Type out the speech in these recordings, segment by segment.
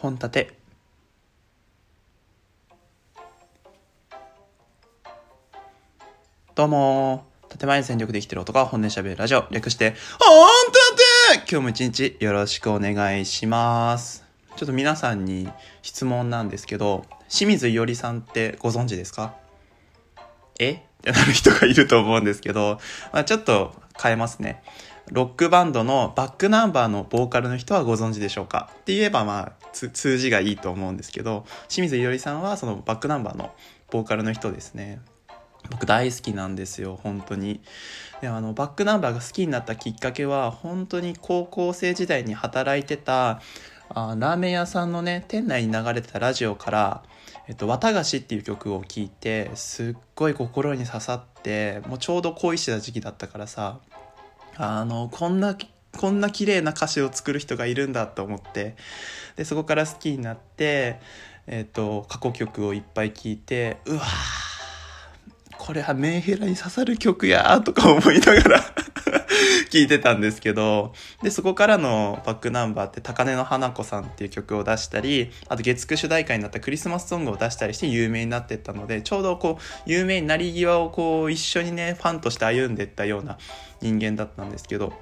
本立て。どうも建前に全力で生きてる音が本音しゃべるラジオ。略して本立て。今日も一日よろしくお願いします。ちょっと皆さんに質問なんですけど清水伊織さんってご存知ですか？え？ってなる人がいると思うんですけど、まあ、ちょっと変えますね。ロックバンドのバックナンバーのボーカルの人はご存知でしょうか？って言えばまあ通じがいいと思うんですけど清水いろりさんはそのバックナンバーのボーカルの人ですね。僕大好きなんですよ本当に。であのバックナンバーが好きになったきっかけは本当に高校生時代に働いてたあラーメン屋さんのね店内に流れてたラジオからえっと、綿菓子っていう曲を聴いてすっごい心に刺さってもうちょうど恋してた時期だったからさあのこんなこんな綺麗な歌詞を作る人がいるんだと思ってでそこから好きになって、えっと、過去曲をいっぱい聴いてうわこれはメンヘラに刺さる曲やとか思いながら 聞いてたんですけど、で、そこからのバックナンバーって高根の花子さんっていう曲を出したり、あと月9主題歌になったクリスマスソングを出したりして有名になってったので、ちょうどこう、有名になり際をこう、一緒にね、ファンとして歩んでったような人間だったんですけど、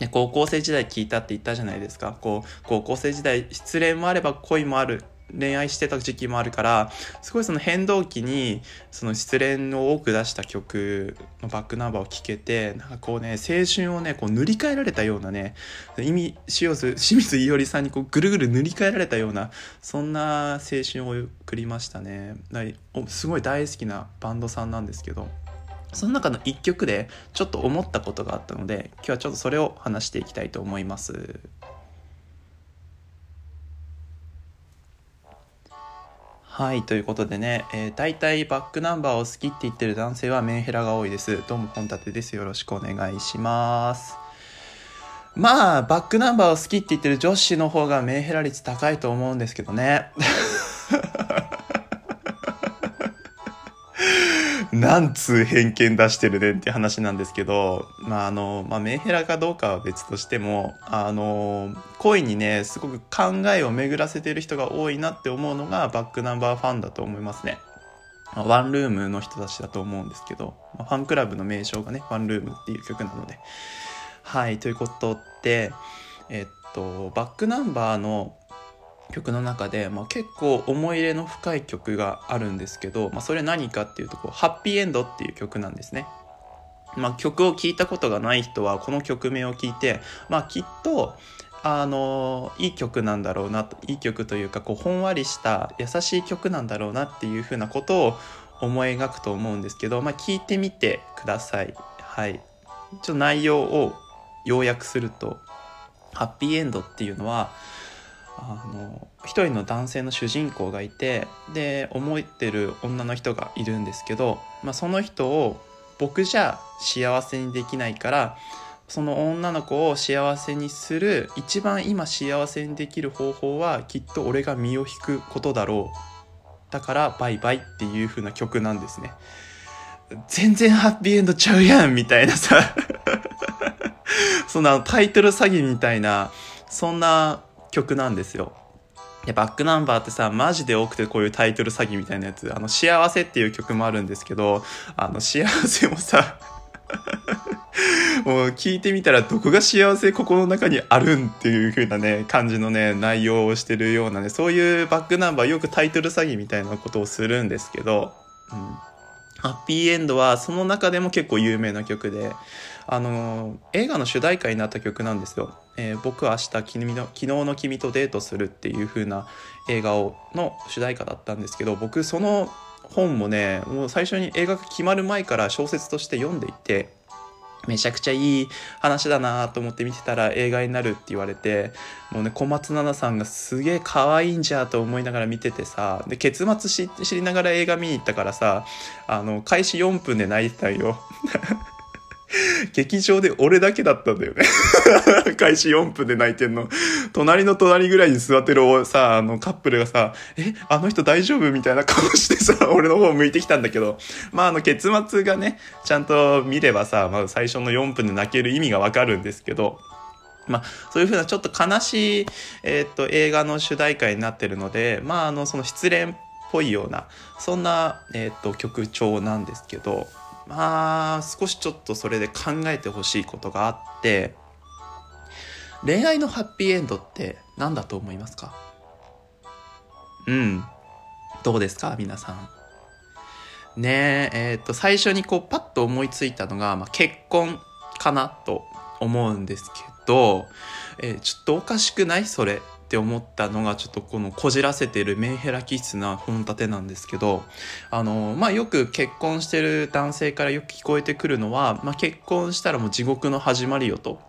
ね高校生時代聞いたって言ったじゃないですか。こう、高校生時代、失恋もあれば恋もある。恋愛してた時期もあるからすごいその変動期にその失恋を多く出した曲のバックナンバーを聴けてなんかこうね青春をねこう塗り替えられたようなね意味しよう清水伊織さんにこうぐるぐる塗り替えられたようなそんな青春を送りましたね。すごい大好きなバンドさんなんですけど。その中の一曲でちょっと思ったことがあったので今日はちょっとそれを話していきたいと思います。はい、ということでね、えー、大体バックナンバーを好きって言ってる男性はメンヘラが多いです。どうも、本立です。よろしくお願いします。まあ、バックナンバーを好きって言ってる女子の方がメンヘラ率高いと思うんですけどね。なんつう偏見出してるねんって話なんですけど、まああの、まあメンヘラかどうかは別としても、あの、恋にね、すごく考えを巡らせてる人が多いなって思うのがバックナンバーファンだと思いますね。ワンルームの人たちだと思うんですけど、ファンクラブの名称がね、ワンルームっていう曲なので。はい、ということで、えっと、バックナンバーの曲の中で、まあ、結構思い入れの深い曲があるんですけど、まあ、それ何かっていうとこう「ハッピーエンド」っていう曲なんですね。まあ、曲を聴いたことがない人はこの曲名を聞いて、まあ、きっとあのいい曲なんだろうないい曲というかこうほんわりした優しい曲なんだろうなっていうふうなことを思い描くと思うんですけど、まあ、聞いてみてください。はい、ちょ内容を要約するとハッピーエンドっていうのはあの一人の男性の主人公がいてで思ってる女の人がいるんですけど、まあ、その人を僕じゃ幸せにできないからその女の子を幸せにする一番今幸せにできる方法はきっと俺が身を引くことだろう。だからバイバイっていう風な曲なんですね。全然ハッピーエンドちゃうやんみたいなさ。そんなタイトル詐欺みたいなそんな曲なんですよ。でバックナンバーってさマジで多くてこういうタイトル詐欺みたいなやつあの幸せっていう曲もあるんですけどあの幸せもさ もう聞いてみたらどこが幸せここの中にあるんっていう風なね感じのね内容をしてるようなねそういうバックナンバーよくタイトル詐欺みたいなことをするんですけど、うん、ハッピーエンドはその中でも結構有名な曲であの映画の主題歌になった曲なんですよ。えー、僕は明日君の昨日の君とデートするっていう風な映画をの主題歌だったんですけど僕その本もねもう最初に映画が決まる前から小説として読んでいてめちゃくちゃいい話だなと思って見てたら映画になるって言われてもうね小松菜奈さんがすげえ可愛いんじゃと思いながら見ててさで結末知りながら映画見に行ったからさあの開始4分で泣いてたよ劇場で俺だけだったんだよね。開始4分で泣いてんの。隣の隣ぐらいに座ってるさ、あのカップルがさ、え、あの人大丈夫みたいな顔してさ、俺の方向いてきたんだけど、まああの結末がね、ちゃんと見ればさ、まあ最初の4分で泣ける意味がわかるんですけど、まあ、そういうふうなちょっと悲しい、えー、っと、映画の主題歌になってるので、まあ、あの、その失恋っぽいような、そんな、えー、っと、曲調なんですけど、まあ、少しちょっとそれで考えてほしいことがあって、恋愛のハッピーエンドって何だと思いますか？うん。どうですか？皆さん。ねえ、えっ、と、最初にこうパッと思いついたのが、まあ、結婚かなと思うんですけど、えー、ちょっとおかしくない？それって思ったのがちょっとこのこじらせてるメンヘラ気質な本立てなんですけどあのまあよく結婚してる男性からよく聞こえてくるのは、まあ、結婚したらもう地獄の始まりよと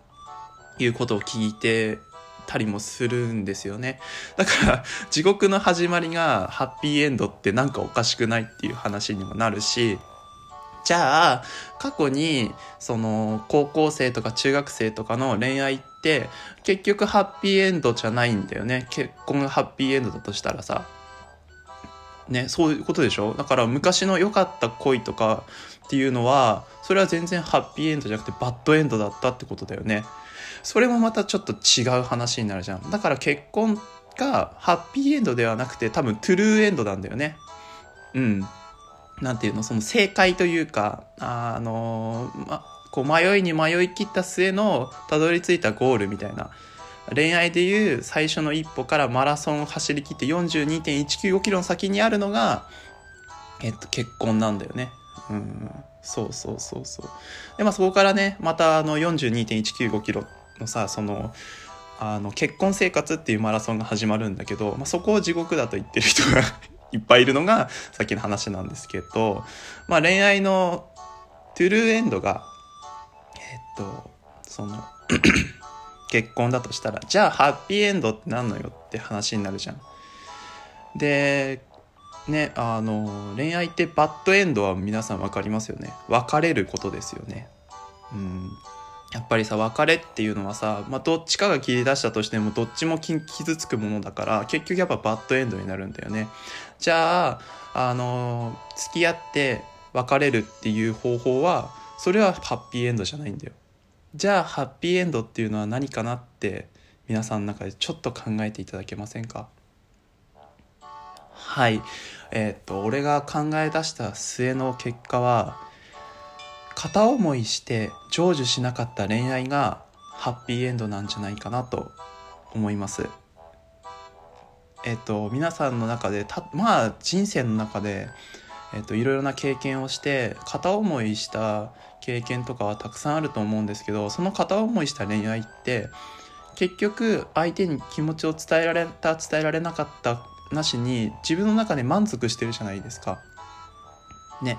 いうことを聞いてたりもするんですよね。だから 地獄の始まりがハッピーエンドってなんかおかしくないっていう話にもなるしじゃあ、過去に、その、高校生とか中学生とかの恋愛って、結局ハッピーエンドじゃないんだよね。結婚がハッピーエンドだとしたらさ。ね、そういうことでしょ？だから昔の良かった恋とかっていうのは、それは全然ハッピーエンドじゃなくてバッドエンドだったってことだよね。それもまたちょっと違う話になるじゃん。だから結婚がハッピーエンドではなくて多分トゥルーエンドなんだよね。うん。なんていうの、その正解というか、あの、ま、こう迷いに迷い切った末のたどり着いたゴールみたいな。恋愛でいう最初の一歩からマラソンを走り切って42.195キロの先にあるのが、えっと、結婚なんだよね。うん。そうそうそうそう。で、まあそこからね、またあの42.195キロのさ、その、あの結婚生活っていうマラソンが始まるんだけど、まあ、そこを地獄だと言ってる人が いっぱいいるのがさっきの話なんですけど、まあ恋愛のトゥルーエンドが、と、その 結婚だとしたら、じゃあハッピーエンドって何のよって話になるじゃん。で、ね、あの、恋愛ってバッドエンドは皆さん分かりますよね。別れることですよね。うん。やっぱりさ別れっていうのはさ、まあ、どっちかが切り出したとしてもどっちも傷つくものだから結局やっぱバッドエンドになるんだよねじゃああの付き合って別れるっていう方法はそれはハッピーエンドじゃないんだよじゃあハッピーエンドっていうのは何かなって皆さんの中でちょっと考えていただけませんか？はいえー、っと俺が考え出した末の結果は片思いして成就しなかった恋愛がハッピーエンドなんじゃないかなと思います。えっと皆さんの中でたまあ人生の中で、えっと、いろいろな経験をして片思いした経験とかはたくさんあると思うんですけどその片思いした恋愛って結局相手に気持ちを伝えられた伝えられなかったなしに自分の中で満足してるじゃないですか。ね。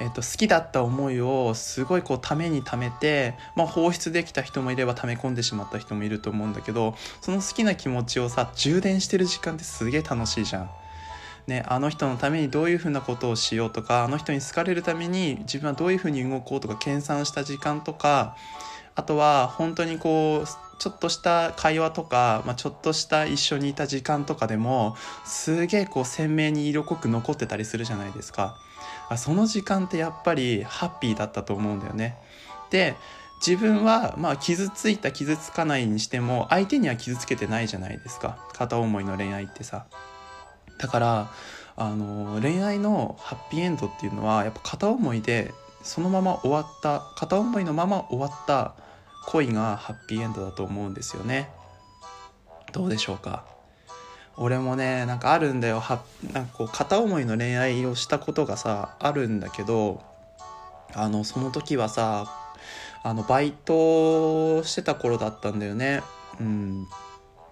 えーと、好きだった思いをすごいこうためにためて、まあ、放出できた人もいれば溜め込んでしまった人もいると思うんだけどその好きな気持ちをさ充電してる時間ってすげえ楽しいじゃん。ね、あの人のためにどういうふうなことをしようとかあの人に好かれるために自分はどういうふうに動こうとか計算した時間とかあとは本当にこうちょっとした会話とか、まあ、ちょっとした一緒にいた時間とかでもすげえこう鮮明に色濃く残ってたりするじゃないですか。その時間ってやっぱりハッピーだったと思うんだよね。で自分はまあ傷ついた傷つかないにしても相手には傷つけてないじゃないですか片思いの恋愛ってさだからあの恋愛のハッピーエンドっていうのはやっぱ片思いでそのまま終わった片思いのまま終わった恋がハッピーエンドだと思うんですよね。どうでしょうか？俺もねなんかあるんだよはなんかこう片思いの恋愛をしたことがさあるんだけどあのその時はさあのバイトしてた頃だったんだよね。うん。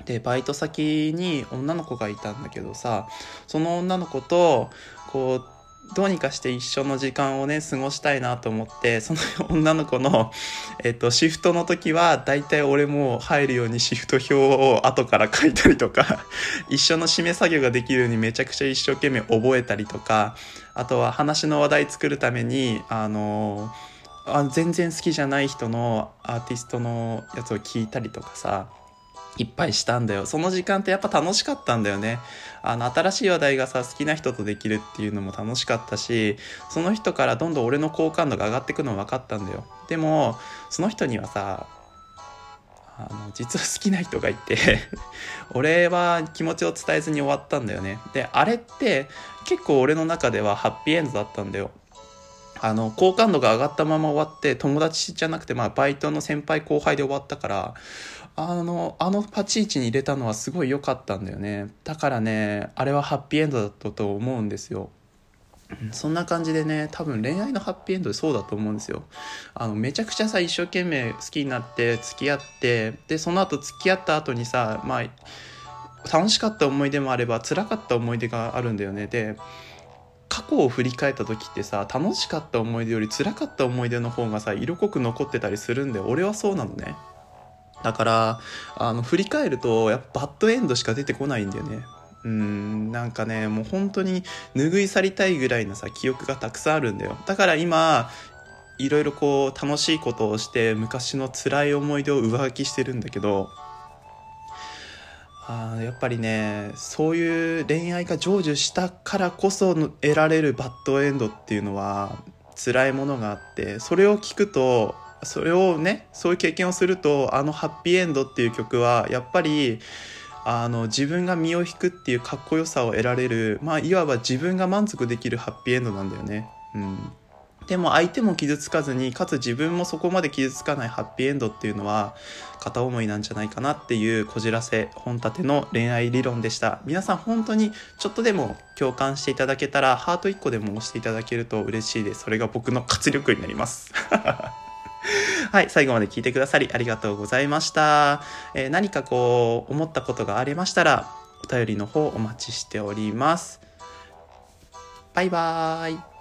でバイト先に女の子がいたんだけどさその女の子とこうどうにかして一緒の時間をね過ごしたいなと思ってその女の子の、えっと、シフトの時はだいたい俺も入るようにシフト表を後から書いたりとか 一緒の締め作業ができるようにめちゃくちゃ一生懸命覚えたりとかあとは話の話題作るためにあのあ全然好きじゃない人のアーティストのやつを聞いたりとかさ。いっぱいしたんだよ。その時間ってやっぱ楽しかったんだよね。あの、新しい話題がさ、好きな人とできるっていうのも楽しかったし、その人からどんどん俺の好感度が上がってくの分かったんだよ。でも、その人にはさ、あの実は好きな人がいて 俺は気持ちを伝えずに終わったんだよねであれって結構俺の中ではハッピーエンドだったんだよあの好感度が上がったまま終わって友達じゃなくてまあバイトの先輩後輩で終わったからあのあの立ち位置に入れたのはすごい良かったんだよね。だからねあれはハッピーエンドだったと思うんですよ。そんな感じでね多分恋愛のハッピーエンドでそうだと思うんですよ。あのめちゃくちゃさ一生懸命好きになって付き合ってでその後付き合った後にさまあ楽しかった思い出もあれば辛かった思い出があるんだよね。で過去を振り返った時ってさ楽しかった思い出より辛かった思い出の方がさ色濃く残ってたりするんだよ。俺はそうなのね。だからあの振り返るとやっぱバッドエンドしか出てこないんだよね。うんなんかねもう本当に拭い去りたいぐらいのさ記憶がたくさんあるんだよ。だから今いろいろこう楽しいことをして昔の辛い思い出を上書きしてるんだけどあやっぱりねそういう恋愛が成就したからこそ得られるバッドエンドっていうのは辛いものがあってそれを聞くとそれをねそういう経験をするとあの「ハッピーエンド」っていう曲はやっぱりあの自分が身を引くっていうかっこよさを得られる、まあ、いわば自分が満足できるハッピーエンドなんだよね。うん。でも相手も傷つかずにかつ自分もそこまで傷つかないハッピーエンドっていうのは片思いなんじゃないかなっていうこじらせ本立ての恋愛理論でした。皆さん本当にちょっとでも共感していただけたらハート1個でも押していただけると嬉しいです。それが僕の活力になります。はい、最後まで聞いてくださりありがとうございました。えー、何かこう、思ったことがありましたら、お便りの方お待ちしております。バイバーイ。